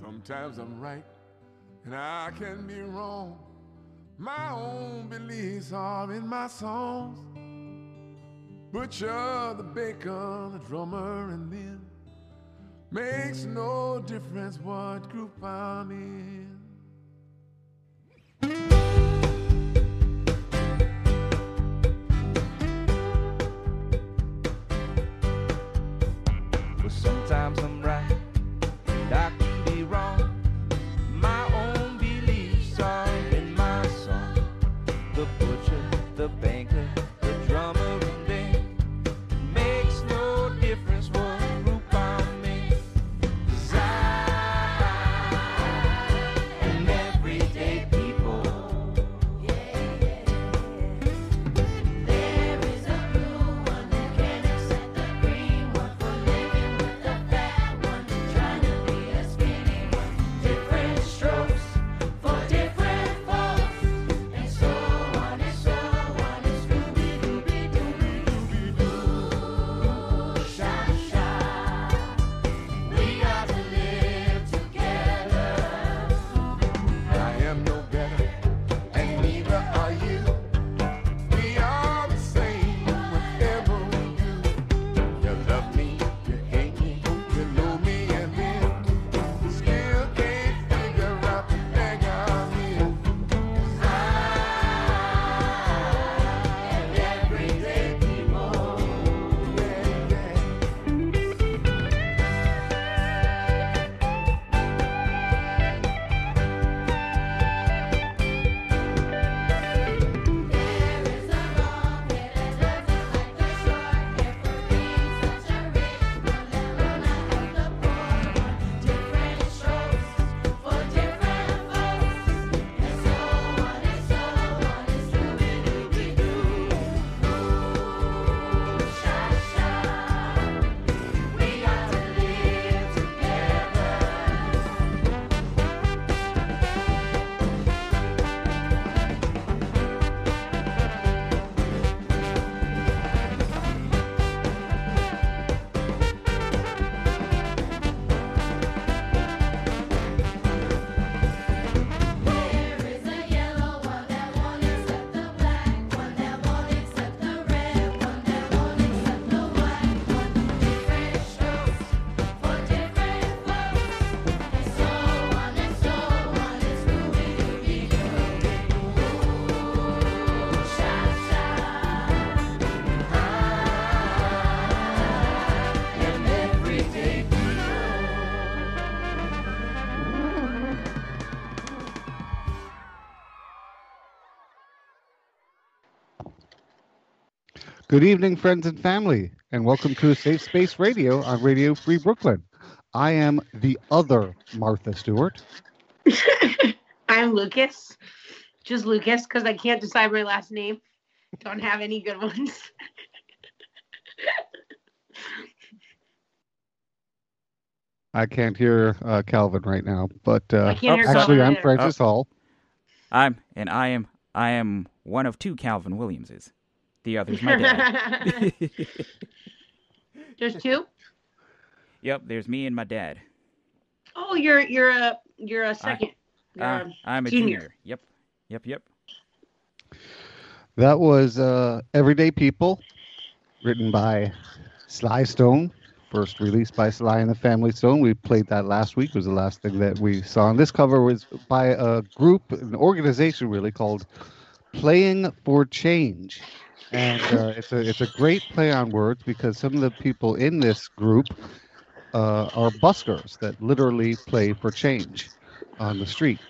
Sometimes I'm right and I can be wrong. My own beliefs are in my songs. Butcher, the baker, the drummer, and then makes no difference what group I'm in. Well, sometimes Good evening, friends and family, and welcome to Safe Space Radio on Radio Free Brooklyn. I am the other Martha Stewart. I'm Lucas. Just Lucas because I can't decide my last name. Don't have any good ones. I can't hear uh, Calvin right now, but uh, I can't hear actually, I'm either. Francis Hall. I'm and I am I am one of two Calvin Williamses. The other's my dad. There's two. yep, there's me and my dad. Oh, you're you're a you're a second. You're Uh, a I'm a junior. junior. Yep. Yep, yep. That was uh, Everyday People, written by Sly Stone, first released by Sly and the Family Stone. We played that last week. It was the last thing that we saw. And this cover was by a group, an organization really called Playing for Change. And uh, it's a it's a great play on words because some of the people in this group uh, are buskers that literally play for change on the street.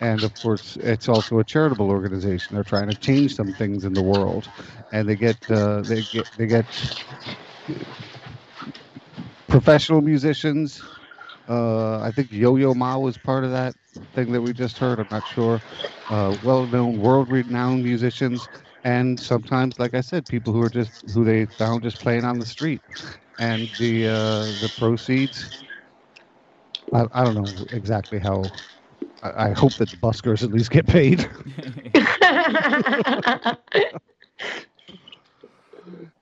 And of course, it's also a charitable organization. They're trying to change some things in the world, and they get uh, they get they get professional musicians. Uh, I think Yo-Yo Ma was part of that thing that we just heard. I'm not sure. Uh, well-known, world-renowned musicians, and sometimes, like I said, people who are just who they found just playing on the street, and the uh, the proceeds. I, I don't know exactly how. I, I hope that the buskers at least get paid.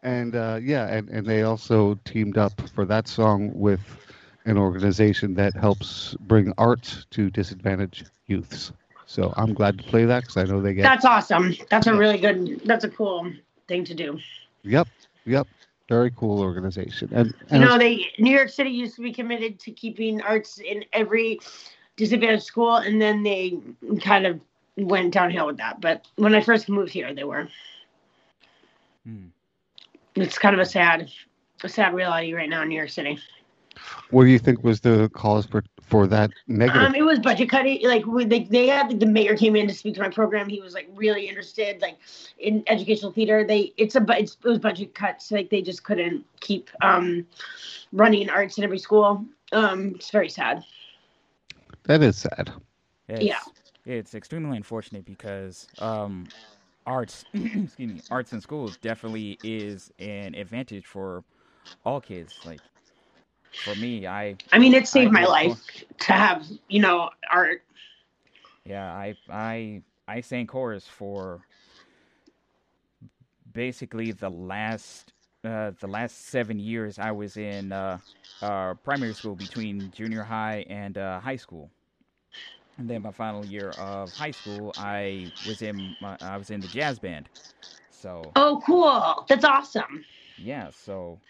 and uh, yeah, and, and they also teamed up for that song with an organization that helps bring art to disadvantaged youths. So I'm glad to play that because I know they get. That's awesome. That's a Yeah. really good. That's a cool thing to do. Yep, yep. Very cool organization. And, You know, they New York City used to be committed to keeping arts in every disadvantaged school, and then they kind of went downhill with that. But when I first moved here, they were. Hmm. It's kind of a sad, a sad reality right now in New York City. what do you think was the cause for for that negative? Um, it was budget cutting. Like we, they, they had the mayor came in to speak to my program. He was like really interested, like in educational theater. They it's a bu- it's, it was budget cuts. Like they just couldn't keep um, running arts in every school. Um, it's very sad. that is sad. It's, Yeah. It's extremely unfortunate because um, arts, excuse me, arts in schools definitely is an advantage for all kids. Like for me, I I mean, it saved I my life to have you know art. yeah, I I I sang chorus for basically the last uh, the last seven years I was in uh, uh, primary school between junior high and uh, high school. And then my final year of high school, I was in my, I was in the jazz band. So Oh, cool! That's awesome. yeah, so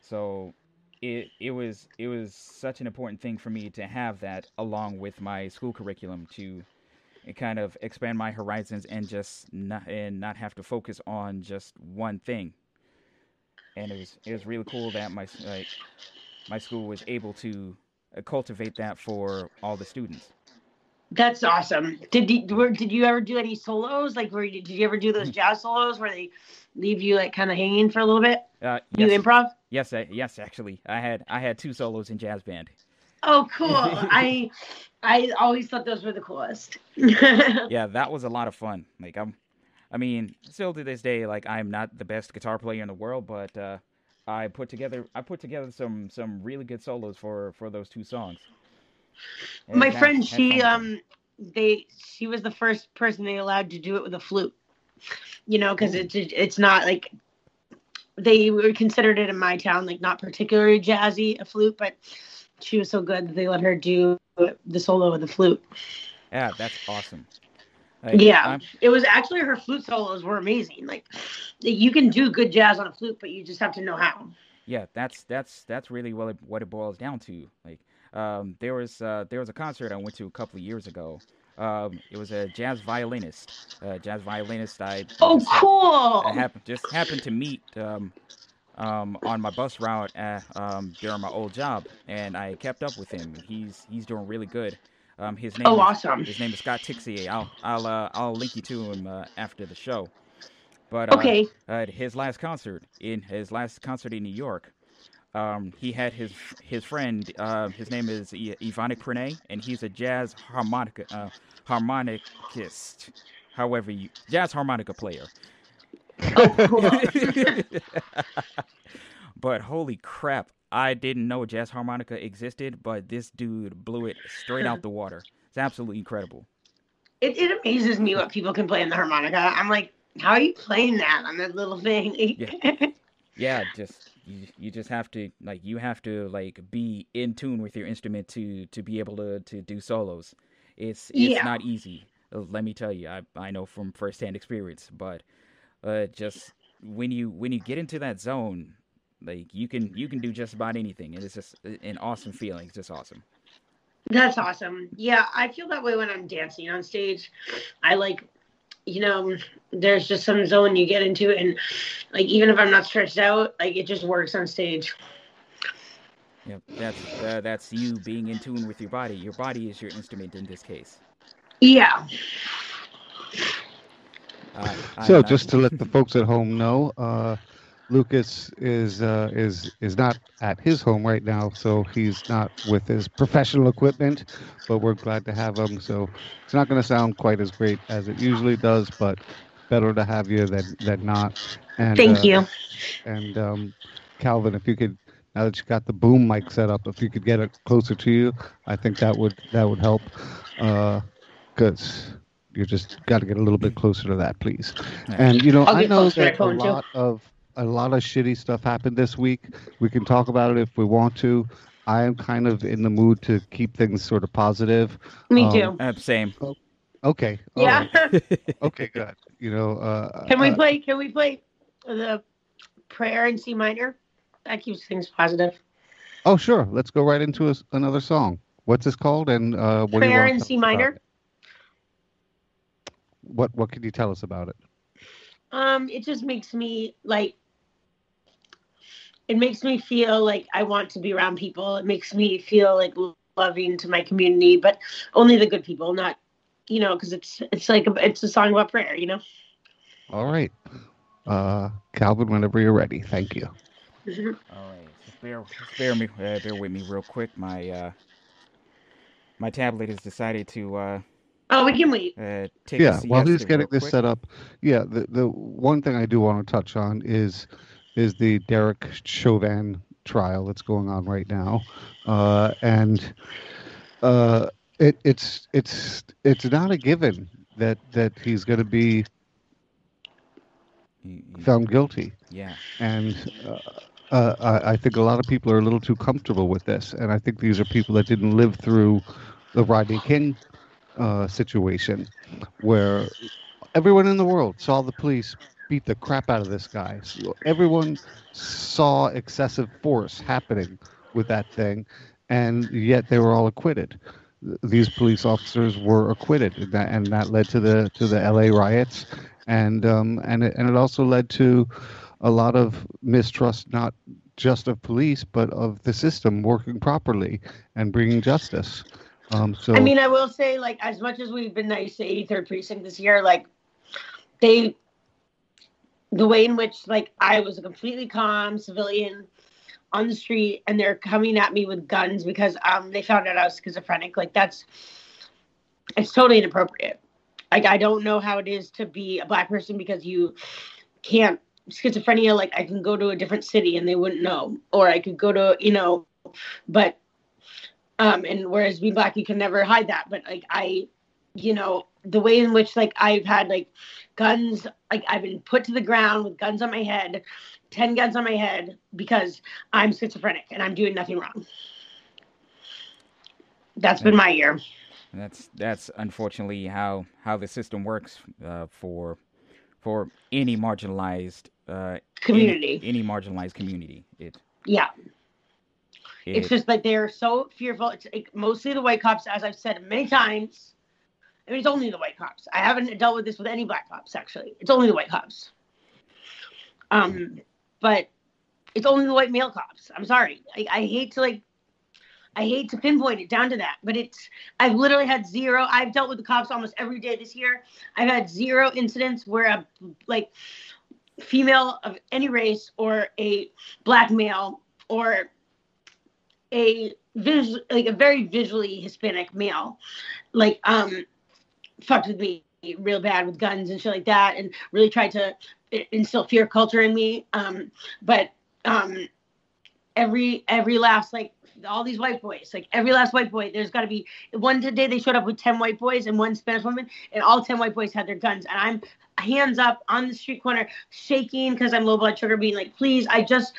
so it it was it was such an important thing for me to have that along with my school curriculum to uh, kind of expand my horizons and just not and not have to focus on just one thing. And it was it was really cool that my like my school was able to uh, cultivate that for all the students. That's awesome. Did you were, did you ever do any solos? Like, were you, did you ever do those jazz solos where they leave you like kind of hanging for a little bit? Uh, You yes, improv? yes, uh, yes. Actually, I had I had two solos in jazz band. Oh, cool. I I always thought those were the coolest. yeah, that was a lot of fun. Like I'm, I mean, still to this day, like I'm not the best guitar player in the world, but uh, I put together I put together some some really good solos for for those two songs. And My friend, she fun with them. um they she was the first person they allowed to do it with a flute. You know, because it's it's not like they were considered it in my town like not particularly jazzy a flute, but she was so good that they let her do the solo with the flute. yeah, that's awesome. Like, Yeah, I'm- it was actually her flute solos were amazing. Like you can do good jazz on a flute, but you just have to know how. yeah, that's that's that's really what it, what it boils down to. Like, um, there was uh, there was a concert I went to a couple of years ago. Um, it was a jazz violinist, uh, jazz violinist. I Oh, just- cool! I happened just happened to meet um, um, on my bus route at, um, during my old job, and I kept up with him. He's he's doing really good. Um, his name Oh, is, awesome. his name is Scott Tixier. I'll I'll uh, I'll link you to him uh, after the show. But uh, Okay. uh, his last concert in his last concert in New York, um, he had his his friend. Uh, his name is I- Ivanic Pranay, and he's a jazz harmonica uh, harmonicist. However, you jazz harmonica player. Oh, but holy crap, I didn't know jazz harmonica existed, but this dude blew it straight out the water. It's absolutely incredible. it, it amazes me what people can play in the harmonica. I'm like, how are you playing that on that little thing? Yeah, just you, you just have to like you have to like be in tune with your instrument to to be able to to do solos. It's it's Yeah. not easy. uh, Let me tell you, I I know from firsthand experience, but uh just when you when you get into that zone, like you can you can do just about anything, and it's just an awesome feeling. It's just awesome. That's awesome. Yeah, I feel that way when I'm dancing on stage. I like, you know, there's just some zone you get into, and like even if I'm not stretched out, like it just works on stage. Yep, that's uh, that's you being in tune with your body. Your body is your instrument in this case. Yeah. Uh, I- So I- just to let the folks at home know, uh, Lucas is uh, is is not at his home right now, so he's not with his professional equipment. But we're glad to have him. So it's not going to sound quite as great as it usually does, but better to have you than than not. And, Thank uh, you. And um, Calvin, if you could, now that you got the boom mic set up, if you could get it closer to you, I think that would that would help. Because you just got to get a little bit closer to that, please. And you know, I'll I know closer to that a phone, too. lot of a lot of shitty stuff happened this week. We can talk about it if we want to. I am kind of in the mood to keep things sort of positive. Me Um, too. Uh, same. Okay. all Yeah. right, Okay. Good. You know. Uh, can we uh, play? Can we play the prayer in C minor? That keeps things positive. Oh, sure. Let's go right into a s another song. What's this called? And uh, what do you Prayer wanna in C minor. What What can you tell us about it? Um, it just makes me like. It makes me feel like I want to be around people. It makes me feel like loving to my community, but only the good people, not, you know, because it's it's like a, it's a song about prayer, you know. All right. Uh, Calvin, whenever you're ready. Thank you. Mhm. All right, just bear, just bear me, uh, bear with me real quick. My uh, my tablet has decided to uh, Oh, we can wait. uh, take yeah. While he's getting this quick. set up, yeah. The the one thing I do want to touch on is is the Derek Chauvin trial that's going on right now, uh, and uh, it it's it's it's not a given that that he's going to be found guilty. Yeah, and uh, uh, I, I think a lot of people are a little too comfortable with this, and I think these are people that didn't live through the Rodney King uh, situation, where everyone in the world saw the police beat the crap out of this guy. So everyone saw excessive force happening with that thing, and yet they were all acquitted. These police officers were acquitted, and that, and that led to the to the L.A. riots, and um, and it, and it also led to a lot of mistrust, not just of police, but of the system working properly and bringing justice. Um, so I mean, I will say, like, as much as we've been nice to 83rd Precinct this year, like, they, the way in which, like, I was a completely calm civilian on the street and they're coming at me with guns because um they found out I was schizophrenic, like, that's, it's totally inappropriate. Like, I don't know how it is to be a black person because you can't, schizophrenia, like, I can go to a different city and they wouldn't know, or I could go to, you know, but um and whereas being black you can never hide that but like i you know the way in which like i've had like guns like i've been put to the ground with guns on my head 10 guns on my head because i'm schizophrenic and i'm doing nothing wrong. That's been my year. That's that's unfortunately how how the system works uh, for for any marginalized uh, community. any, any marginalized community. It, yeah. It it's just like they're so fearful. It's like mostly the white cops as i've said many times Mean, it's only the white cops. I haven't dealt with this with any black cops, actually. It's only the white cops. Um, but it's only the white male cops. I'm sorry. I, I hate to like, I hate to pinpoint it down to that, but it's. I've literally had zero. I've dealt with the cops almost every day this year. I've had zero incidents where a like female of any race or a black male or a vis like a very visually Hispanic male, like um fucked with me real bad with guns and shit like that and really tried to instill fear culture in me um but um every every last like all these white boys like every last white boy there's got to be one today. they showed up with 10 white boys and one spanish woman and all 10 white boys had their guns and i'm hands up on the street corner shaking because i'm low blood sugar being like please i just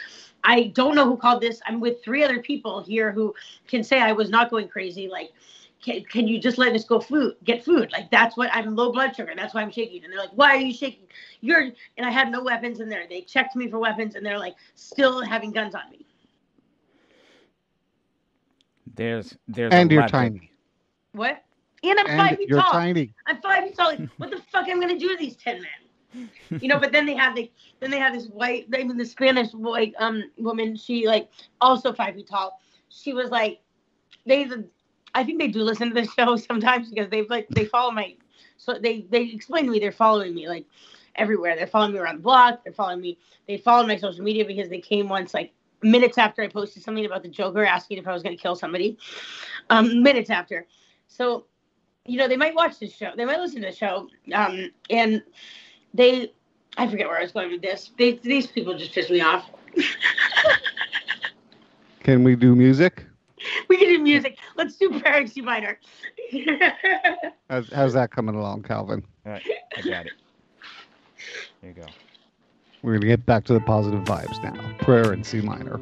i don't know who called this i'm with three other people here who can say i was not going crazy like can, can you just let us go food get food? Like that's what i'm low blood sugar that's why i'm shaking. And they're like why are you shaking? You're and i had no weapons in there. They checked me for weapons and they're like still having guns on me. There's there's and a you're lot that- tiny. what? And i'm And five feet you're tall. tiny. i'm five feet tall. Like, what the fuck am i'm gonna do to these 10 men? You know but then they have the then they have this white even the spanish white um woman. She like also five feet tall. She was like they i think they do listen to the show sometimes because they've like they follow my so they they explain to me they're following me like everywhere. They're following me around the block. They're following me they followed my social media because they came once like minutes after i posted something about the joker asking if i was going to kill somebody. Um minutes after. So you know they might watch this show. They might listen to the show. Um and they i forget where i was going with this. They these people just piss me off. Can we do music? we can do music let's do prayer C minor How's, how's that coming along, Calvin? All right, I got it. There you go. We're gonna get back to the positive vibes now. Prayer in C minor.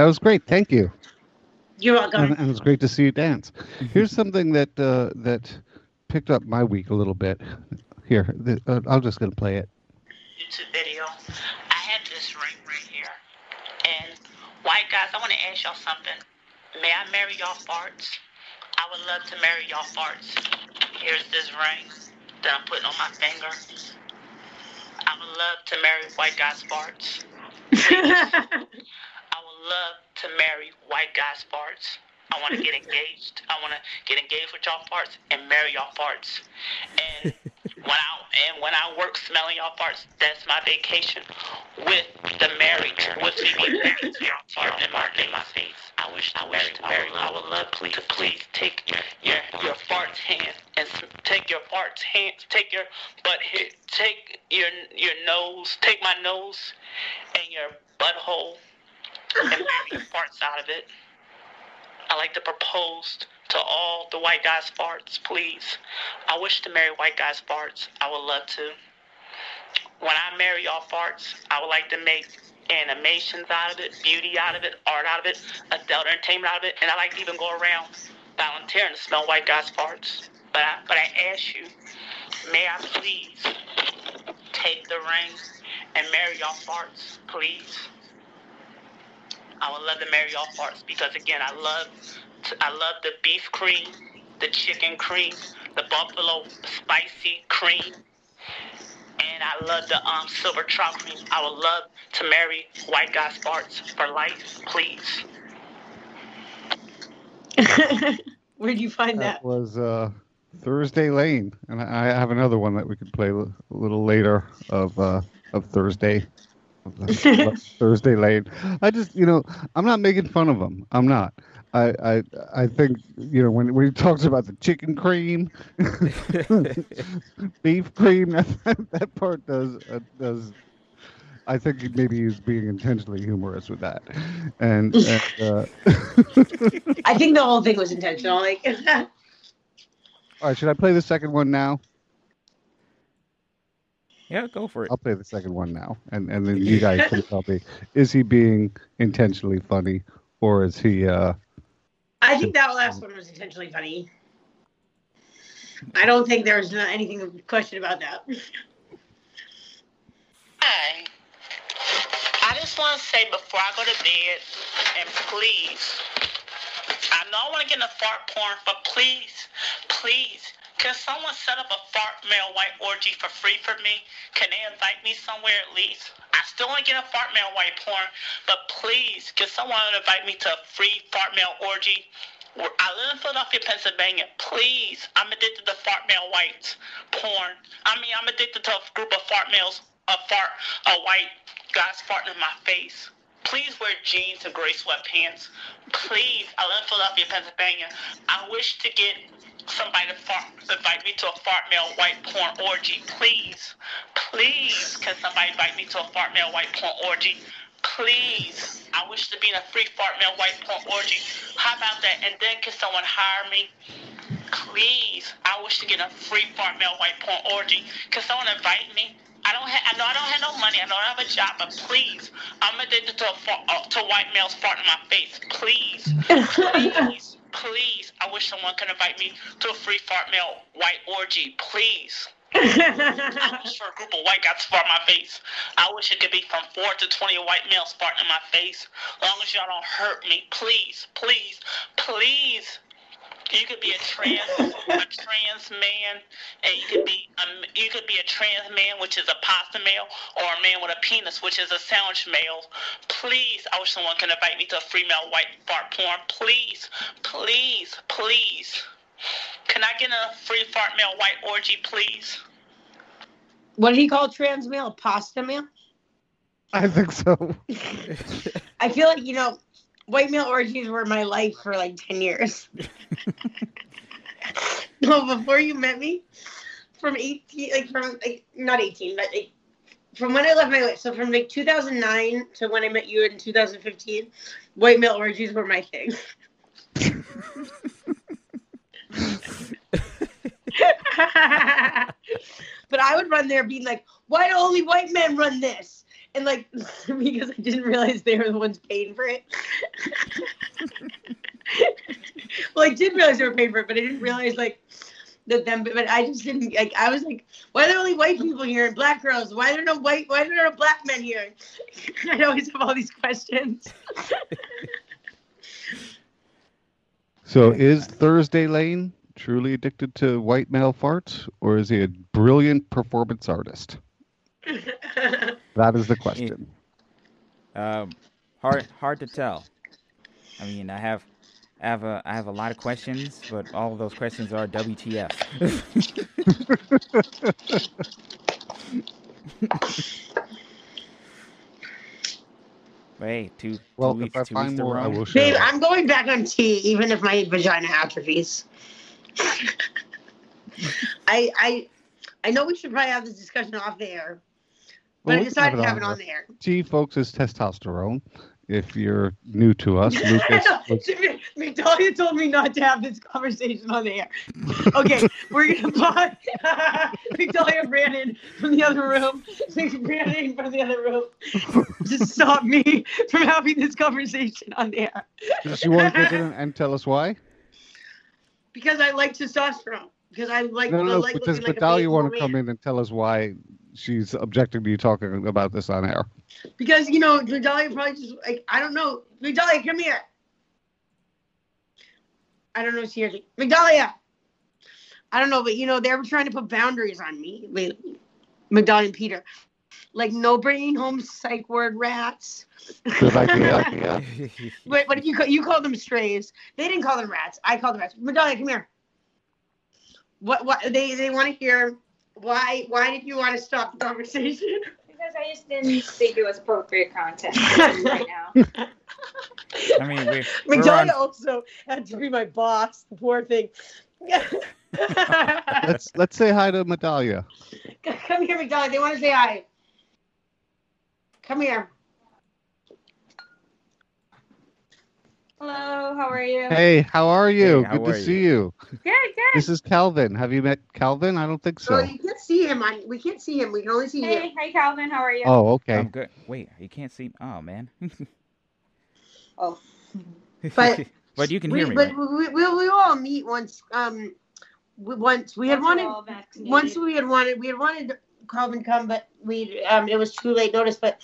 That was great. Thank you. You're welcome. and, and it's great to see you dance. Here's something that uh, that picked up my week a little bit. Here, th- uh, I'm just gonna play it. YouTube video. I had this ring right here. And white guys, I want to ask y'all something. May I marry y'all farts? I would love to marry y'all farts. Here's this ring that I'm putting on my finger. I would love to marry white guys' farts. Love to marry white guys' farts. I want to get engaged. I want to get engaged with y'all farts and marry y'all farts. And when I and when I work smelling y'all farts, that's my vacation with the marriage, with me being married to y'all in my in my face. I wish I wish to marry. I would love please to please take your your your farts hand and take your farts hand, take your butt hit, take your your nose, take my nose and your butthole and your farts out of it. I like to propose to all the white guys' farts, please. I wish to marry white guys' farts. I would love to. When I marry y'all farts, I would like to make animations out of it, beauty out of it, art out of it, adult entertainment out of it, and I like to even go around volunteering to smell white guys' farts. But I, but I ask you, may I please take the ring and marry y'all farts, please? I would love to marry y'all parts because again, I love, I love the beef cream, the chicken cream, the buffalo spicy cream, and I love the um silver trout cream. I would love to marry white guys farts for life, please. Where'd you find that? That was uh, Thursday Lane, and I I have another one that we could play a a little later of uh, of Thursday. Of the- Thursday Lane. I just, you know, I'm not making fun of him. I'm not. I, I, I think, you know, when, when he talks about the chicken cream, beef cream, that, that part does uh, does. I think maybe he's being intentionally humorous with that, and, and uh, I think the whole thing was intentional. Like, all right. Should I play the second one now? Yeah, go for it. I'll play the second one now, and and then you guys can tell me: is he being intentionally funny, or is he? uh I think that last one was intentionally funny. I don't think there's not anything question about that. Hi. I just want to say before I go to bed, and please, I know I want to get in a fart porn, but please, please, can someone set up a fart male white orgy for free for me? Can they invite me somewhere at least? I still want to get a fart male white porn, but please, can someone invite me to a free fart male orgy? I live in Philadelphia, Pennsylvania. Please, I'm addicted to fart male white porn. I mean, I'm addicted to a group of fart males, a fart, a white guys farting in my face. Please wear jeans and gray sweatpants. Please, I live in Philadelphia, Pennsylvania. I wish to get somebody to fart, invite me to a fart male white porn orgy. Please, please, can somebody invite me to a fart male white porn orgy? Please, I wish to be in a free fart male white porn orgy. How about that? And then can someone hire me? Please, I wish to get a free fart male white porn orgy. Can someone invite me? I don't have. I know I don't have no money. I know I don't have a job, but please, I'm addicted to a fart, uh, to white males farting in my face. Please, please, please. I wish someone could invite me to a free fart male white orgy. Please. I wish for a group of white guys to fart in my face. I wish it could be from four to twenty white males farting in my face. As long as y'all don't hurt me, please, please, please. You could be a trans a trans man, and you could be um, you could be a trans man, which is a pasta male, or a man with a penis, which is a sandwich male. Please, I wish someone can invite me to a free male white fart porn. Please, please, please. Can I get a free fart male white orgy, please? what did he call trans male? A pasta male? I think so. I feel like, you know, white male orgies were my life for like 10 years. no, before you met me, from 18, like from, like, not 18, but like, from when I left my life, so from like 2009 to when I met you in 2015, white male orgies were my thing. but I would run there being like, why do only white men run this? And like because I didn't realize they were the ones paying for it. well, I did realize they were paying for it, but I didn't realize like that them. But I just didn't like. I was like, why are there only white people here and black girls? Why are there no white? Why are there no black men here? I always have all these questions. So is Thursday Lane truly addicted to white male farts, or is he a brilliant performance artist? That is the question. Um, hard hard to tell. I mean, I have I have a I have a lot of questions, but all of those questions are WTF. But hey, two, two Well, weeks, if I two find weeks to more, I run. will share. Babe, them. I'm going back on tea, even if my vagina atrophies. I I I know we should probably have this discussion off the air, but I decided to have it on on the air. T, folks, is testosterone. If you're new to us, Lucas. Victoria told me not to have this conversation on the air. Okay, we're gonna pause. Victoria ran in from the other room. ran in from the other room to stop me from having this conversation on the air. Does she want to get in and tell us why? Because I like testosterone. Because I like, No, no, no. like does like want to come in and tell us why she's objecting to you talking about this on air? Because you know, Vidalia probably just like I don't know. Vidalia, come here. I don't know if she hears me. Vidalia. I don't know, but you know, they were trying to put boundaries on me lately. Magdalia and Peter. Like no bringing home psych word rats. Good idea. Wait, what did you call you called them strays? They didn't call them rats. I called them rats. Magdalia, come here. What what they they want to hear why why did you want to stop the conversation? Because I just didn't think it was appropriate content right now. I mean, we're, we're on, Medalia also had to be my boss. The poor thing. let's let's say hi to Medalia. Come here, Medalia. They want to say hi. Come here. Hello, how are you? Hey, how are you? Hey, how Good to are see you. Good, good. This is Calvin. Have you met Calvin? I don't think So so. you can't see him. I, we can't see him. We can only see you. Hey, hi Calvin, how are you? Oh, okay. I'm good. Wait, you can't see. Oh man. Oh. But- but you can we, hear me. but right? we, we, we all meet once. Um, we, once we had Once we're wanted. once we had wanted we had wanted Calvin come, but we um it was too late notice. But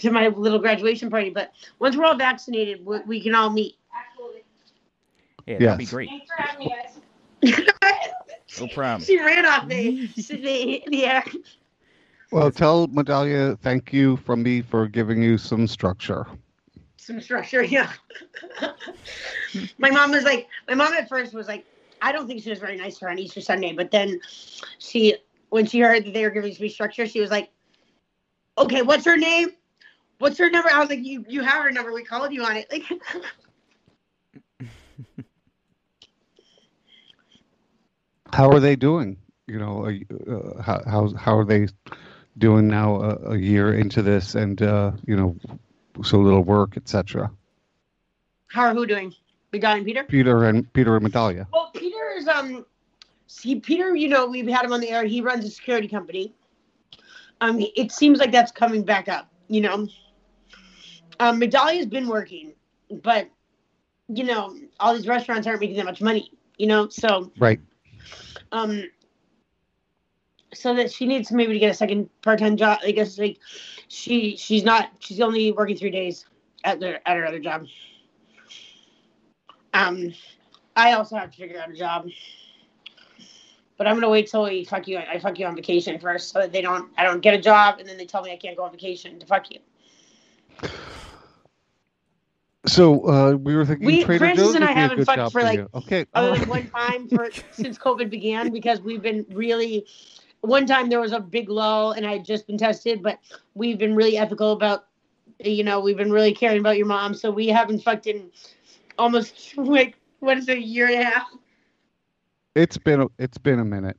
to my little graduation party. But once we're all vaccinated, we, we can all meet. Absolutely. Yeah, that'd be Yes. great. Thanks for having me, guys. No problem. she ran off the the, the air. Well, tell Medalia thank you from me for giving you some structure. Some structure, yeah. my mom was like, my mom at first was like, I don't think she was very nice to her on Easter Sunday, but then she, when she heard that they were giving me structure, she was like, okay, what's her name? What's her number? I was like, you you have her number. We called you on it. Like, How are they doing? You know, uh, how how how are they doing now? A, a year into this, and uh, you know, so little work, etc. how are who doing? Big Guy and Peter. Peter and Peter and Medalia. Well, Peter is um, see, Peter, you know, we've had him on the air. He runs a security company. Um, it seems like that's coming back up. You know, um, Medalia's been working, but you know, all these restaurants aren't making that much money. You know, so Right. um, so that she needs maybe to get a second part-time job. I guess like she she's not she's only working three days at their at her other job. Um, I also have to figure out a job, but I'm gonna wait till we fuck you. I fuck you on vacation first, so that they don't. I don't get a job, and then they tell me I can't go on vacation to fuck you. So uh, we were thinking We- Trader Francis Joe's and I haven't fucked for, like, you. Okay. Other than one time for since COVID began, because we've been really. One time there was a big lull, and I had just been tested, but we've been really ethical about. You know, we've been really caring about your mom, so we haven't fucked in almost like what is it, a year and a half. It's been a, it's been a minute.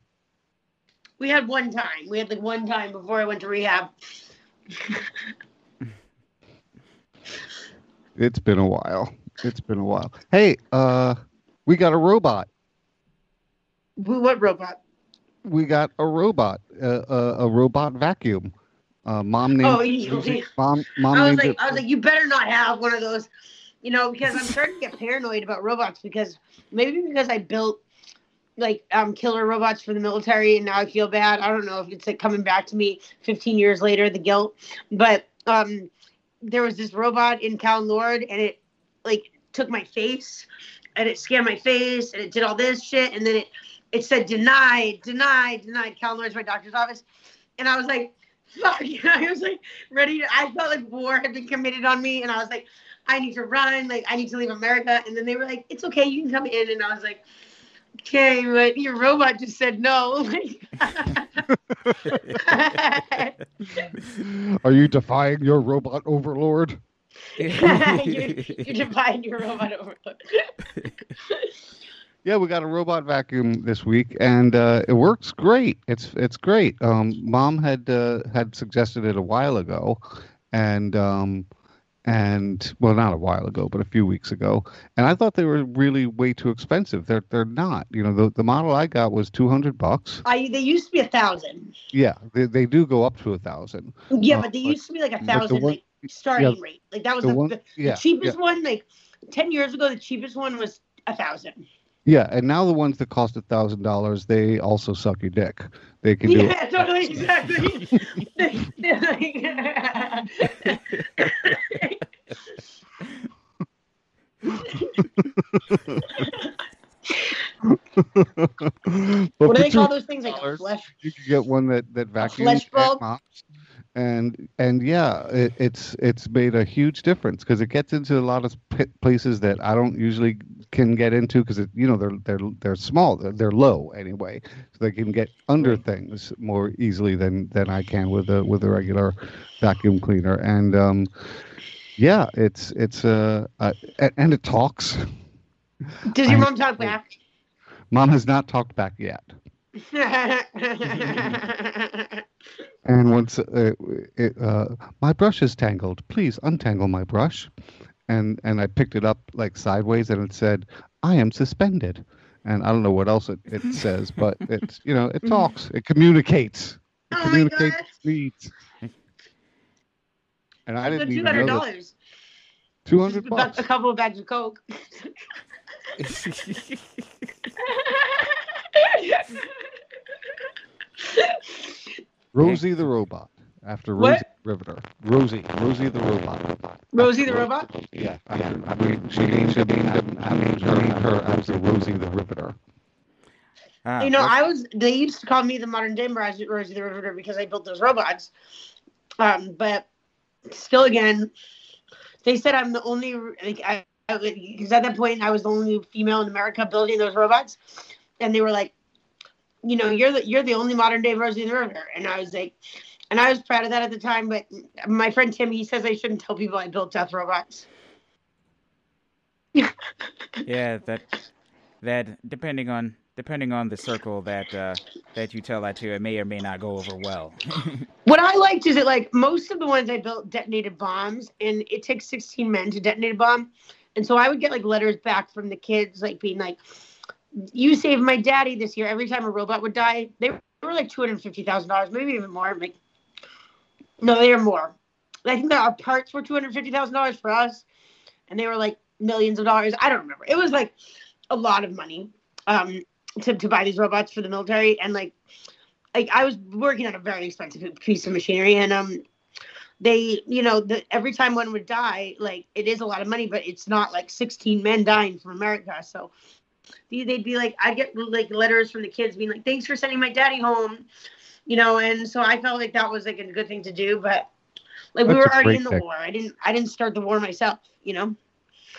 We had one time. We had like one time before I went to rehab. It's been a while. It's been a while. Hey, uh, we got a robot. What robot? We got a robot. Uh, a, a robot vacuum. Uh, mom named. Oh, Rosie- mom. Mom I was like, it- I was like, you better not have one of those, you know, because I'm starting to get paranoid about robots because maybe because I built like um killer robots for the military and now I feel bad. I don't know if it's like coming back to me 15 years later, the guilt, but um there was this robot in Callen-Lorde and it like took my face and it scanned my face and it did all this shit and then it it said denied, denied, denied. Callen-Lorde's my doctor's office, and I was like, fuck. I was like ready to. I felt like war had been committed on me, and I was like, I need to run. Like I need to leave America. And then they were like, it's okay, you can come in. And I was like. Okay, but your robot just said no. Are you defying your robot overlord? you're, you're dividing your robot overlord. Yeah, we got a robot vacuum this week, and uh, it works great. It's it's great. Um, Mom had uh, had suggested it a while ago, and um, and well, not a while ago, but a few weeks ago. And I thought they were really way too expensive. They're they're not. You know, the the model I got was two hundred bucks. I they used to be a thousand. Yeah, they, they do go up to a thousand. Yeah, Uh, but they but- used to be like a but the thousand one- like starting yeah, rate. Like that was the the, one- the, yeah, the cheapest one. Like ten years ago, the cheapest one was a thousand. Yeah, and now the ones that cost a thousand dollars, they also suck your dick. They can do Yeah, totally, exactly. what do they call those things? Like flesh? you could get one that that vacuums and mops. and and yeah it, it's it's made a huge difference because it gets into a lot of places that i don't usually can get into because you know they're they're they're small they're, they're low anyway so they can get under things more easily than than i can with a with a regular vacuum cleaner and um yeah it's it's uh, uh and, it talks Does your I- mom talk back? mom has not talked back yet And once uh, it, uh, my brush is tangled, please untangle my brush. And and I picked it up like sideways, and it said, "I am suspended." And I don't know what else it, it says, but it's you know it talks, it communicates, it Oh communicates God. its needs. And I So didn't even know that. dollars. Two hundred A couple of bags of coke. Rosie the robot. After What? Rosie the Riveter. Rosie, Rosie the robot. Rosie the robot. Yeah, yeah. I mean, she named, she named, him- I named her, her as a Rosie the Riveter. Ah, You know, what's- I was. They used to call me the modern day Rosie, Rosie the Riveter because I built those robots. Um, but still, again, they said I'm the only like I because at that point I was the only female in America building those robots, and they were like, you know, you're the you're the only modern day Rosie the Riveter, and I was like, and I was proud of that at the time. But my friend Tim, he says I shouldn't tell people I built death robots. yeah, that that depending on depending on the circle that uh, that you tell that to, it may or may not go over well. What I liked is that like most of the ones I built detonated bombs, and it takes 16 men to detonate a bomb, and so I would get like letters back from the kids, like being like, "You saved my daddy this year." Every time a robot would die, they were like 250 thousand dollars, maybe even more. Like, no, they were more. I think that our parts were 250 thousand dollars for us, and they were like millions of dollars. I don't remember. It was like a lot of money um, to to buy these robots for the military, and like like I was working on a very expensive piece of machinery, and um, they, you know, the, every time one would die, like it is a lot of money, but it's not like 16 men dying from America. So they- they'd be like, I'd get like letters from the kids being like, "Thanks for sending my daddy home," you know, and so I felt like that was like a good thing to do, but like we were already in the thing. war. I didn't, I didn't start the war myself, you know.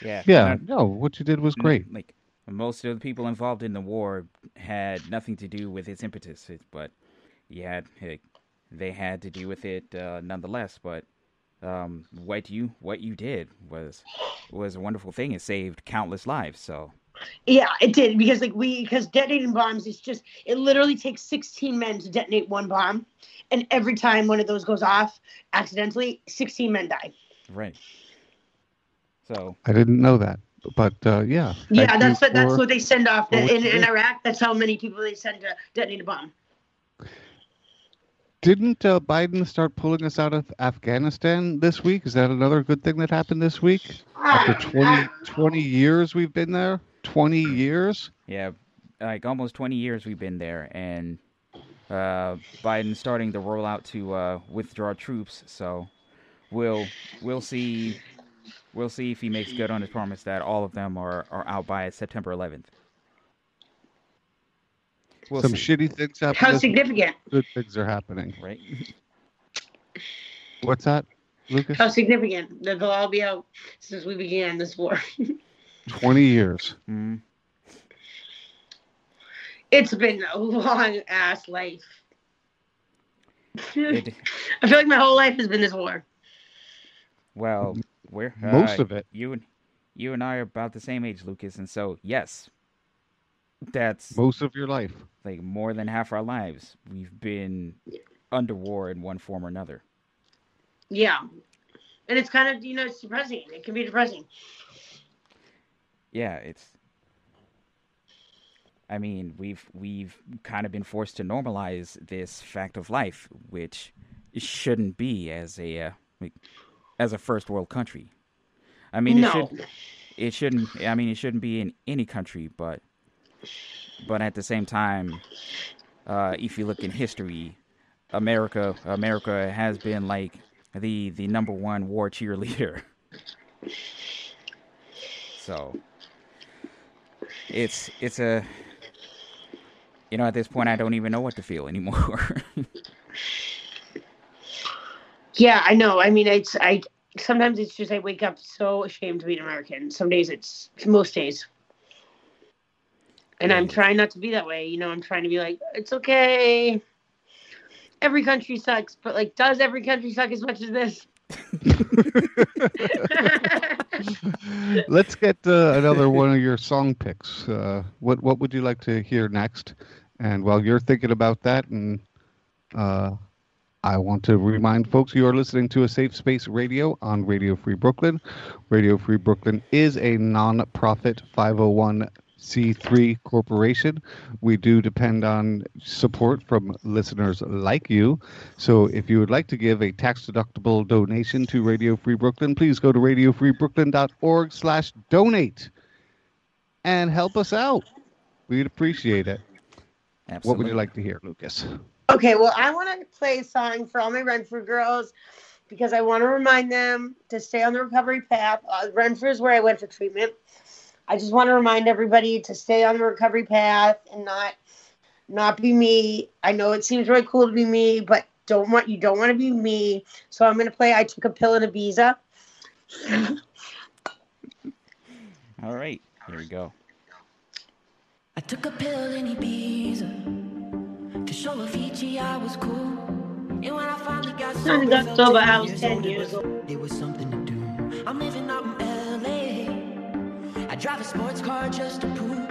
yeah. Yeah, no, what you did was great. Like most of the people involved in the war had nothing to do with its impetus, but you had they had to do with it uh, nonetheless. But um, what you what you did was was a wonderful thing. It saved countless lives. So Yeah, it did because like we because detonating bombs is just it literally takes 16 men to detonate one bomb, and every time one of those goes off accidentally, 16 men die. right. So I didn't know that, but uh, yeah. Yeah, thank that's you what that's what they send off for in, in. Iraq. That's how many people they send to detonate a bomb. Didn't uh, Biden start pulling us out of Afghanistan this week? Is that another good thing that happened this week? After 20, 20 years we've been there? 20 years? Yeah, like almost 20 years we've been there, and uh, Biden starting the rollout to uh, withdraw troops. So we'll we'll see we'll see if he makes good on his promise that all of them are, are out by September 11th. We'll Some see, shitty things happen. How significant? Good things are happening. right? What's that, Lucas? How significant that they'll all be out since we began this war. 20 years. Mm, it's been a long ass life. it, I feel like my whole life has been this war. well, we're Most uh, of it. You and you and I are about the same age, Lucas, and so yes, that's Most of your life. like more than half our lives we've been under war in one form or another. Yeah. And it's kind of, you know, it's depressing. It can be depressing. Yeah, it's. I mean, we've we've kind of been forced to normalize this fact of life, which shouldn't be as a uh, like, as a first world country. I mean, it should it shouldn't. I mean, it shouldn't be in any country, but but at the same time, uh, if you look in history, America America has been like the the number one war cheerleader. So it's it's a you know at this point I don't even know what to feel anymore. Yeah, I know. I mean, it's, I, sometimes it's just, I wake up so ashamed to be an American. Some days it's, most days. And I'm trying not to be that way. You know, I'm trying to be like, it's okay. Every country sucks, but like, does every country suck as much as this? Let's get uh, another one of your song picks. Uh, what what would you like to hear next? And while you're thinking about that, and uh, I want to remind folks you are listening to a Safe Space Radio on Radio Free Brooklyn. Radio Free Brooklyn is a non-profit 501c3 corporation. We do depend on support from listeners like you. So if you would like to give a tax-deductible donation to Radio Free Brooklyn, please go to radiofreebrooklyn.org slash donate and help us out. We'd appreciate it. What would you like to hear, Lucas? Okay, well, I want to play a song for all my Renfrew girls because I want to remind them to stay on the recovery path. Uh, Renfrew is where I went for treatment. I just want to remind everybody to stay on the recovery path and not not be me. I know it seems really cool to be me, but don't want you don't want to be me. So I'm going to play I took a pill in Ibiza. All right, here we go. I took a pill in Ibiza to show Avicii I was cool. And when I finally got sober, got sober, I was years 10 years old. It was something to do. I'm living out in LA. I drive a sports car just to prove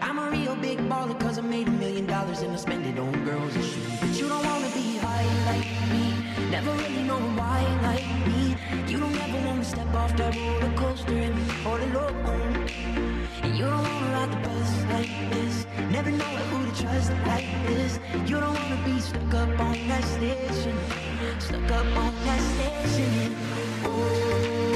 I'm a real big baller cause I made a million dollars and I spend it on girls and shoes. But you don't wanna be high like me. Never really know why like me. You don't ever wanna step off that roller coaster and all alone. You don't wanna ride the bus like this. Never know who to trust like this. You don't wanna be stuck up on that station. Stuck up on that station. Oh,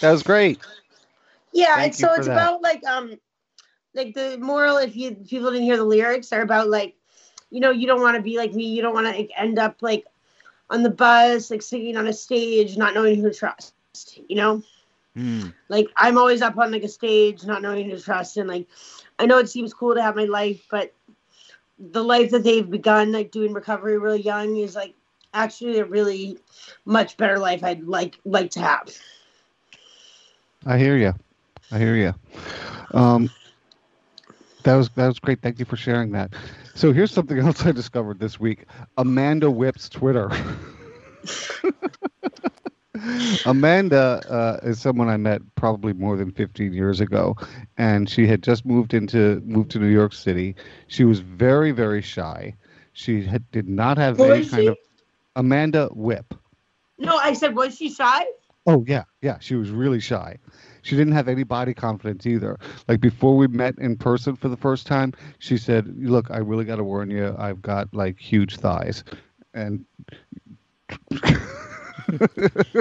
That was great. Yeah, Thank you so it's that. about like um like the moral if you people didn't hear the lyrics are about like you know you don't want to be like me you don't want to like, end up like on the bus like singing on a stage not knowing who to trust you know Mm. like I'm always up on like a stage not knowing who to trust and like I know it seems cool to have my life but the life that they've begun like doing recovery really young is like actually a really much better life I'd like like to have. I hear you. I hear you. Um, that was that was great. Thank you for sharing that. So here's something else I discovered this week. Amanda Whip's Twitter. Amanda uh, is someone I met probably more than 15 years ago, and she had just moved into moved to New York City. She was very very shy. She had, did not have Who any kind she? of Amanda Whip. No, I said was she shy? Oh yeah, yeah. She was really shy. She didn't have any body confidence either. Like before we met in person for the first time, she said, "Look, I really got to warn you. I've got like huge thighs." And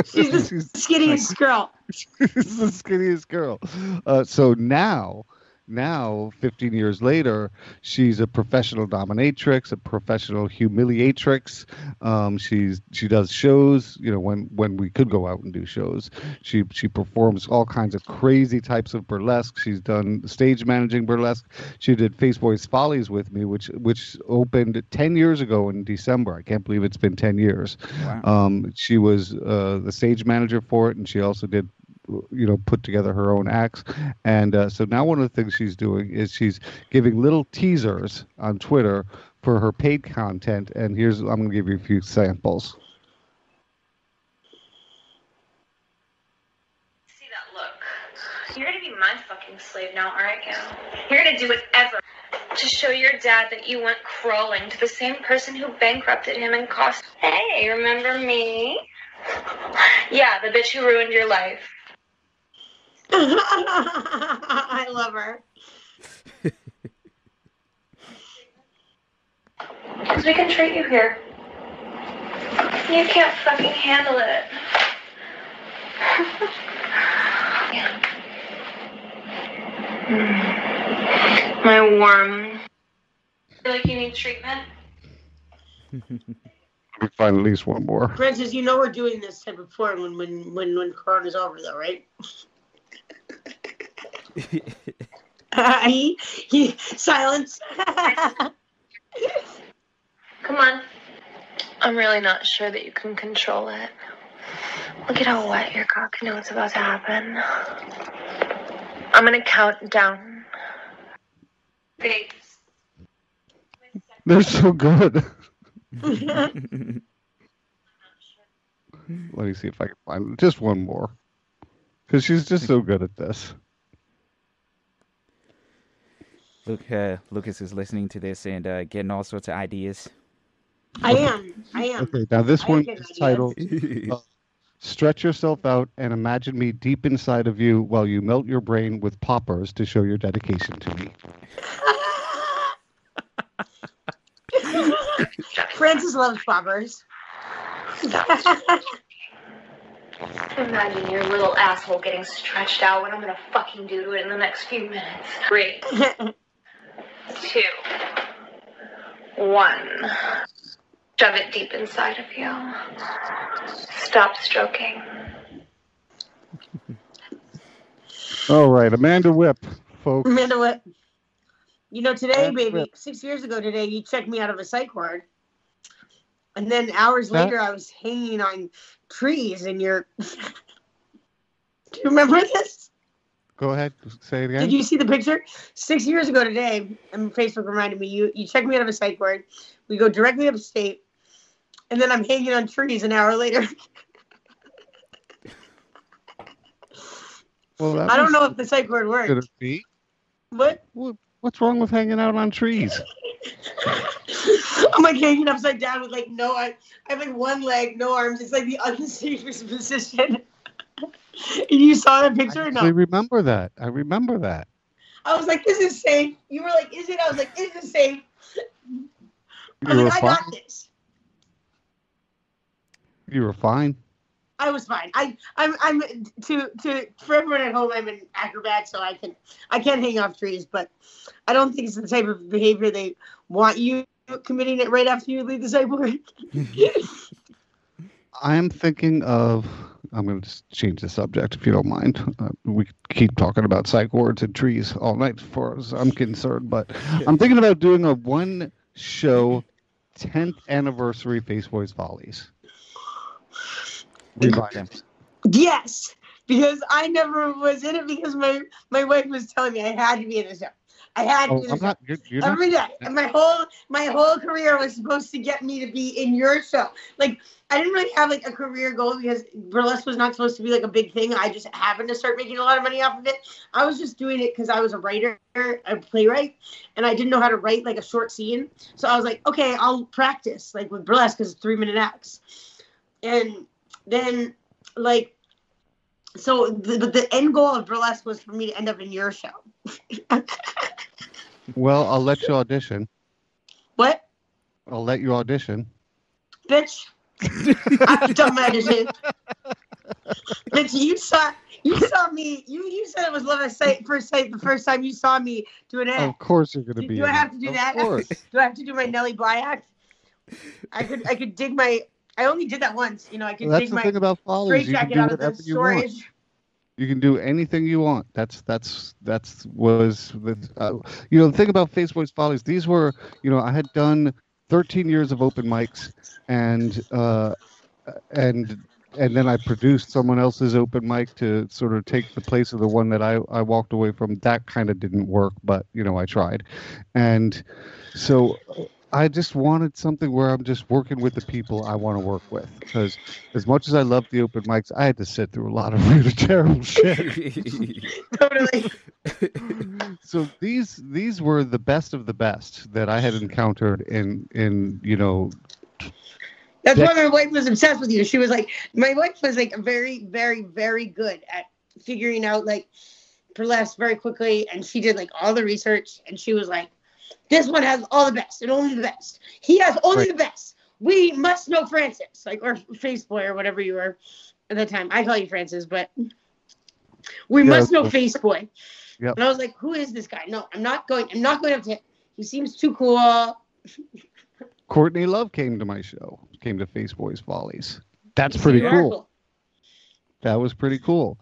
She's the skinniest girl. She's the skinniest girl. Uh, so now, now, 15 years later, she's a professional dominatrix, a professional humiliatrix. Um, she's she does shows. You know, when when we could go out and do shows, she she performs all kinds of crazy types of burlesque. She's done stage managing burlesque. She did Face Boys Follies with me, which which opened 10 years ago in December. I can't believe it's been 10 years. Wow. Um, she was uh, the stage manager for it, and she also did, you know, put together her own acts. And uh, so now one of the things she's doing is she's giving little teasers on Twitter for her paid content. And here's I'm going to give you a few samples. See that look. You're gonna be my fucking slave now, you? You're gonna do whatever to show your dad that you went crawling to the same person who bankrupted him and cost. Hey, remember me? Yeah, the bitch who ruined your life. I love her. Because we can treat you here. You can't fucking handle it. My worm. Feel like you need treatment? Let me find at least one more. Francis, you know we're doing this type of porn when when when when Corona's over, though, right? he, he, silence. Come on. I'm really not sure that you can control it. Look at how wet your cock knows what's about to happen. I'm gonna count down. Babes. They're so good. Let me see if I can find just one more, because she's just so good at this. Look, uh, Lucas is listening to this and uh, getting all sorts of ideas. I am. I am. Okay, now this I one is titled uh, Stretch Yourself Out and Imagine Me Deep Inside of You While You Melt Your Brain with Poppers to Show Your Dedication to Me. Francis loves poppers. Imagine your little asshole getting stretched out. What I'm gonna fucking do to it in the next few minutes. Three, two, one. Shove it deep inside of you. Stop stroking. All right, Amanda Whip, folks. Amanda, what? You know, today, Amanda baby, Whip. six years ago today, you checked me out of a psych ward. And then hours That- later, I was hanging on trees in your. Do you remember this? Go ahead, say it again. Did you see the picture? Six years ago today, and Facebook reminded me, you, you checked me out of a psych ward. We go directly upstate, and then I'm hanging on trees an hour later. well, I don't know if the psych ward worked. it be? What? What's wrong with hanging out on trees? I'm like hanging upside down with like no, I, I have like one leg, no arms. It's like the unsafest position. and you saw that picture or I remember that. I remember that. I was like, this is safe. You were like, is it? I was like, is it safe? I You was were like, I fine. got this. You were fine. I was fine. I, I'm, I'm to, to for everyone at home. I'm an acrobat, so I can, I can hang off trees, but I don't think it's the type of behavior they want you committing it right after you leave the psych ward. I am thinking of. I'm going to just change the subject if you don't mind. Uh, we keep talking about wards and trees all night, as far as I'm concerned. But I'm thinking about doing a one show 10th anniversary Face Boys Follies. Yes, because I never was in it because my my wife was telling me I had to be in the show. I had to Oh, be in the I'm show not. You're, you're not every day. And my whole my whole career was supposed to get me to be in your show. Like I didn't really have like a career goal because burlesque was not supposed to be like a big thing. I just happened to start making a lot of money off of it. I was just doing it because I was a writer, a playwright, and I didn't know how to write like a short scene. So I was like, okay, I'll practice like with burlesque because it's three minute acts. And then like so the, the end goal of burlesque was for me to end up in your show. Well, I'll let you audition. What? I'll let you audition. bitch. I've done my audition. bitch, you saw you saw me. You you said it was love at sight first sight the first time you saw me do an act. Of course, you're going to do, be. do I have to do Of that? course. Do I have to do my Nellie Bly act? I could I could dig my. I only did that once. You know, I can Well, the my thing about follies. straight You can jacket do out of the you want. storage. You can do anything you want. That's that's that's was the uh, you know the thing about Face Boys Follies. These were you know I had done 13 years of open mics and uh, and and then I produced someone else's open mic to sort of take the place of the one that I I walked away from. That kind of didn't work, but you know I tried, and so. I just wanted something where I'm just working with the people I want to work with. Because as much as I love the open mics, I had to sit through a lot of really terrible shit. Totally. so these these were the best of the best that I had encountered in in you know That's That- why my wife was obsessed with you. She was like, my wife was like very, very, very good at figuring out like burlesque very quickly, and she did like all the research, and she was like, this one has all the best and only the best. He has only Right. the best. We must know Francis, like or Face Boy or whatever you were at the time. I call you Francis, but we Yeah, must know Face Boy. Yep. And I was like, who is this guy? No, I'm not going. I'm not going up to him. He seems too cool. Courtney Love came to my show, came to Face Boys Follies. That's pretty cool. That was pretty cool.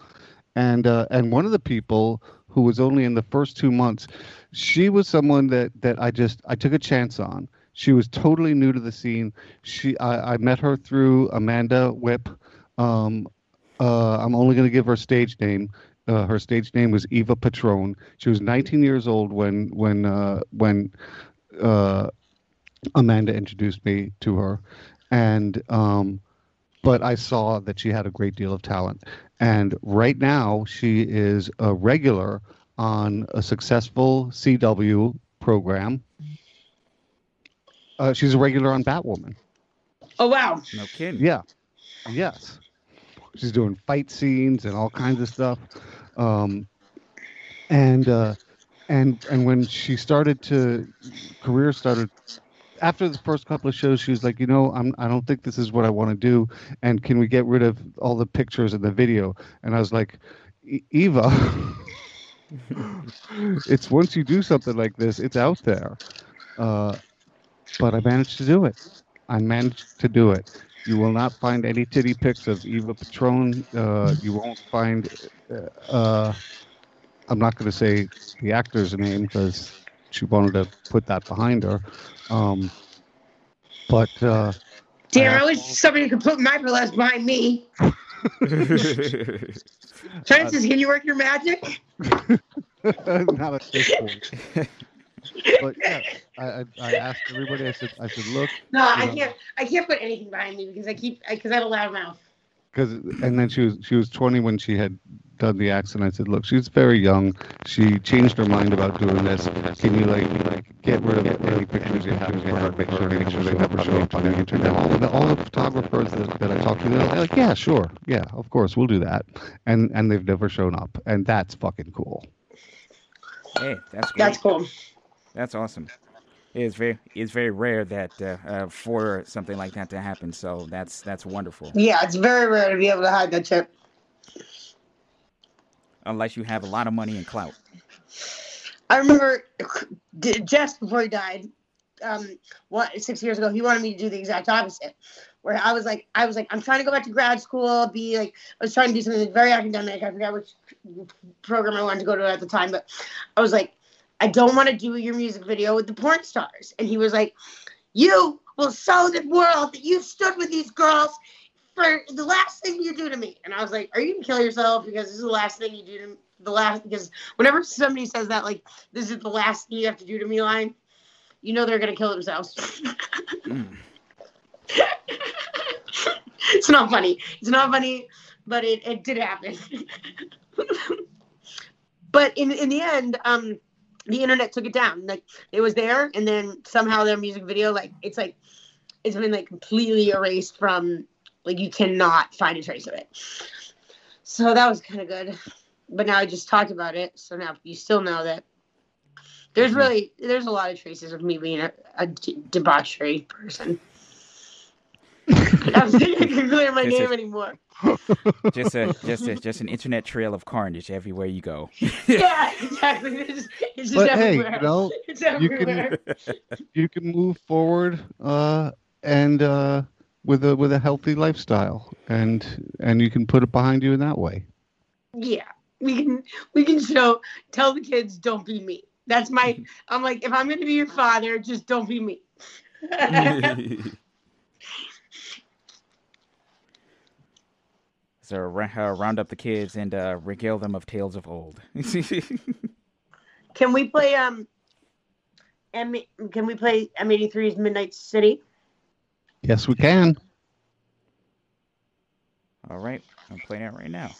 And uh, and one of the people who was only in the first two months, she was someone that that I just I took a chance on. She was totally new to the scene. She I, I met her through Amanda Whip. Um, uh, I'm only going to give her stage name. Uh, her stage name was Eva Patron. She was 19 years old when when uh, when uh, Amanda introduced me to her, and um, but I saw that she had a great deal of talent. And right now, she is a regular on a successful CW program. Uh, she's a regular on Batwoman. Oh wow. no kidding. Yeah. Yes. She's doing fight scenes and all kinds of stuff. Um, and uh, and and when she started to career started after the first couple of shows, she was like, you know, I'm I don't think this is what I want to do, and can we get rid of all the pictures and the video? And I was like, "E- Eva, it's once you do something like this, it's out there. Uh, but I managed to do it. I managed to do it. You will not find any titty pics of Eva Patron. Uh, you won't find. Uh, I'm not going to say the actor's name because she wanted to put that behind her. Um, but uh, Damn, I I wish somebody could put my burlesque behind me. Francis, can you work your magic? not at this point. but yeah, I, I, I asked everybody. I said, I said, look, No, I Yeah. can't. I can't put anything behind me because I keep because I have a loud mouth. because and then she was she was 20 when she had done the accident. I said, look, she's very young. She changed her mind about doing this. Can you like like get rid of any pictures you have of her? Make sure make sure they never show up on the internet. All the, all the photographers that, that I talked to, they're like, yeah, sure, yeah, of course, we'll do that. And and they've never shown up, and that's fucking cool. hey, that's great. That's cool. That's awesome. It's very it's very rare that uh, uh, for something like that to happen. So that's that's wonderful. Yeah, it's very rare to be able to hide that shit. Unless you have a lot of money and clout. I remember Jess before he died, um, what six years ago, he wanted me to do the exact opposite. Where I was like, I was like, I'm trying to go back to grad school, be like, I was trying to do something very academic. I forgot which program I wanted to go to at the time, but I was like, I don't want to do your music video with the porn stars. And he was like, You will show the world that you stood with these girls for the last thing you do to me. And I was like, Are you gonna kill yourself? Because this is the last thing you do to the last because whenever somebody says that, like, this is the last thing you have to do to me line, you know they're gonna kill themselves. Mm. it's not funny. It's not funny, but it, it did happen. but in in the end, um, the internet took it down. Like it was there, and then somehow their music video, like it's like it's been like completely erased from like you cannot find a trace of it. So that was kind of good. But now I just talked about it, so now you still know that there's Mhm. really there's a lot of traces of me being a, a debauchery person. I don't think I can clear my This is- name anymore. Just a just a, just an internet trail of carnage everywhere you go. yeah, exactly. It's just, it's just But hey, everywhere. you know, it's you can- you can move forward uh, and uh, with a with a healthy lifestyle, and and you can put it behind you in that way. Yeah, we can we can show tell the kids don't be me. That's my. I'm like if I'm gonna be your father, just don't be me. so uh, round up the kids and uh, regale them of tales of old. Can we play um? M- can we play M83's Midnight City? Yes, we can. All right, I'm playing it right now.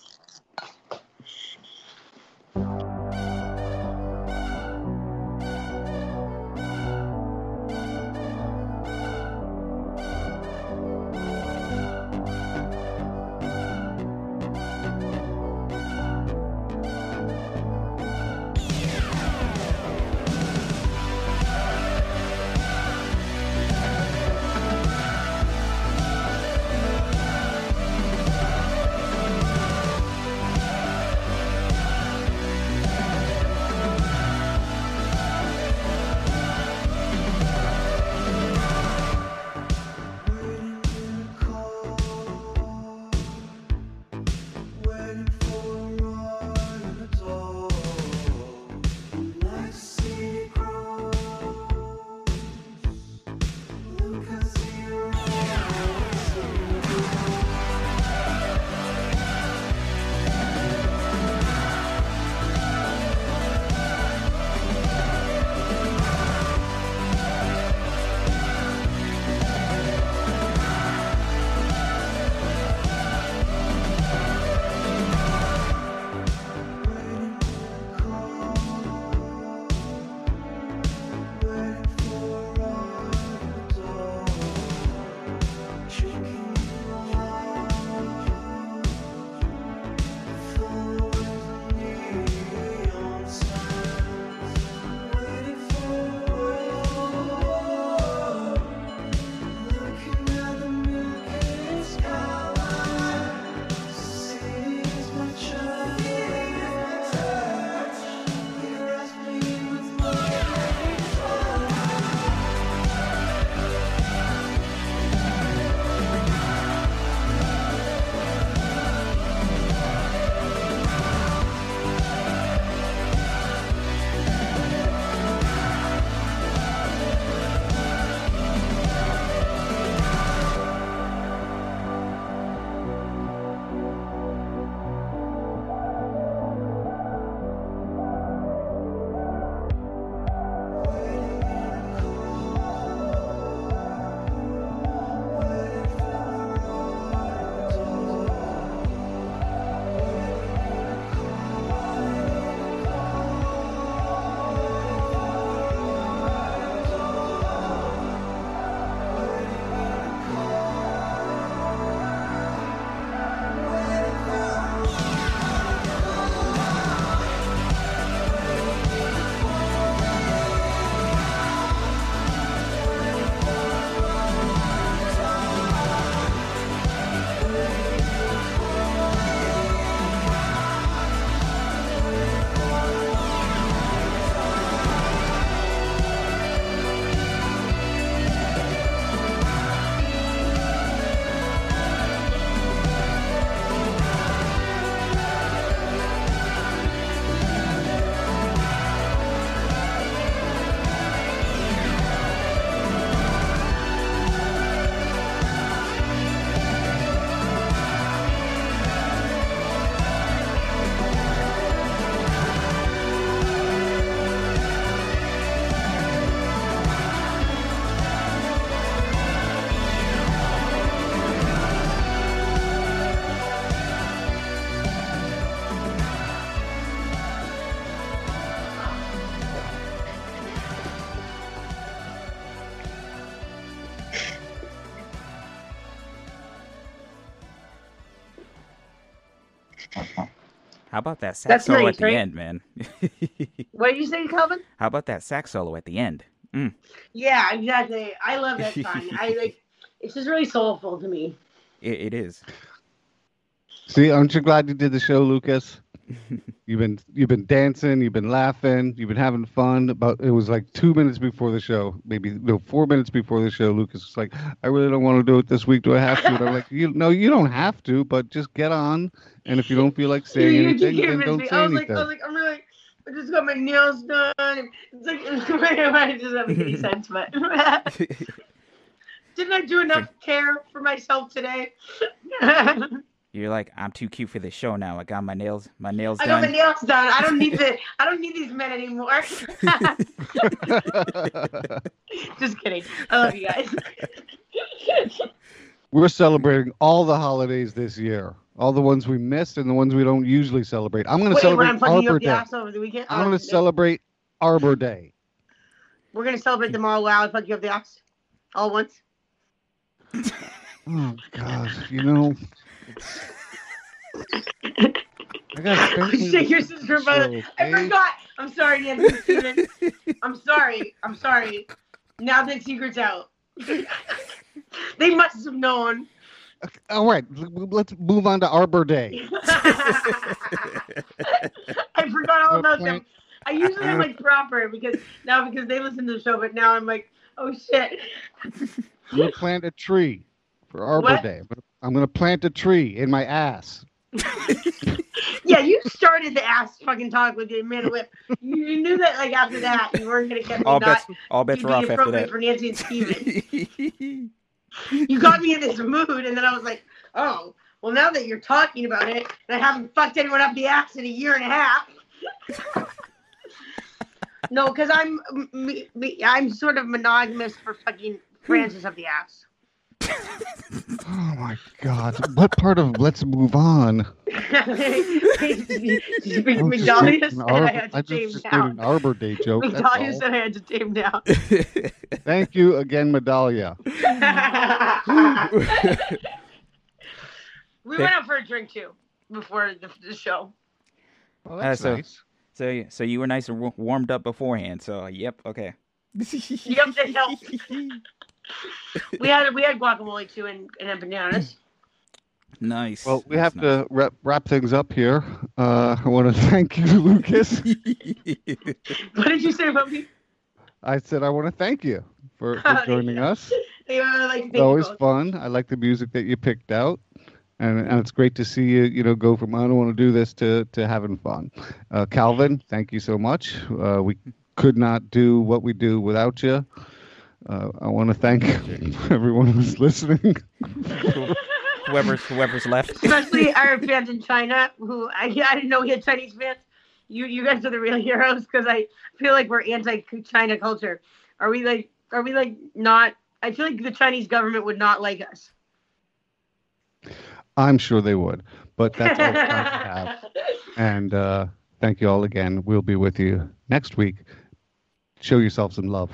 How about that sax That's solo nice, at the right? end, man? What did you say, Calvin? How about that sax solo at the end? Mm. Yeah, exactly. I love that song. I like. It's just really soulful to me. It, it is. See, aren't you glad you did the show, Lucas? You've been you've been dancing, you've been laughing, you've been having fun. About it was like two minutes before the show, maybe no four minutes before the show. Lucas was like, "I really don't want to do it this week. Do I have to?" And I'm like, "You no, you don't have to, but just get on. And if you don't feel like You, saying you, you anything, then don't me. say I was like, anything." I was like, I'm really. I just got my nails done. It's like it doesn't make any sense, but didn't I do enough care for myself today? I You're like, I'm too cute for this show now. I got my nails, my nails I done. got my nails done. I don't need the. I don't need these men anymore. just kidding. I love you guys. We're celebrating all the holidays this year, all the ones we missed and the ones we don't usually celebrate. I'm going to Wait, when celebrate I'm fucking you Arbor up the Day. over the weekend. I'm going Oh, to celebrate Arbor Day. We're gonna celebrate them all. Wow, I fuck you up the ass, all at once. Oh God, you know. I got oh, Shake your sister the. I forgot. I'm sorry, Nancy. I'm sorry. I'm sorry. Now that secret's out. they must have known. All right, let's move on to Arbor Day. I forgot all about them. I usually am like proper because now because they listen to the show, but now I'm like, oh shit. Gonna plant a tree for Arbor What? Day. I'm gonna- I'm gonna plant a tree in my ass. Yeah, you started the ass fucking talk with the Amanda Whip. You, you knew that like after that you weren't gonna get me All not bets, all bets to are off after that. for Nancy and Steven. you got me in this mood, and then I was like, oh, well, now that you're talking about it, and I haven't fucked anyone up the ass in a year and a half. no, because I'm me, me, I'm sort of monogamous for fucking Francis of the ass. Oh my God! What part of Let's Move On? Megdalia An said I had I to tame just did an. Arbor Day joke. that's Megdalia all. said I had to tame down. Thank you again, Medallia. we went out for a drink too before the, the show. Oh, Uh, so, so, y- so you were nice and wa- warmed up beforehand. So, yep, okay. Yep, that helped. we had we had guacamole too and, and bananas. Nice. Well, we nice, have nice. to wrap, wrap things up here. Uh, I want to thank you, Lucas. What did you say about me? I said I want to thank you for, for joining us. They were like, It's always you both. fun. I like the music that you picked out, and and it's great to see you. You know, go from I don't want to do this to to having fun. Uh, Calvin, thank you so much. Uh, we could not do what we do without you. Uh, I want to thank everyone who's listening. whoever's whoever's left. especially our fans in China who I, I didn't know we had Chinese fans. You you guys are the real heroes because I feel like we're anti-China culture. Are we like are we like not? I feel like the Chinese government would not like us. I'm sure they would, but that's all the time we have. And uh, thank you all again. We'll be with you next week. Show yourself some love.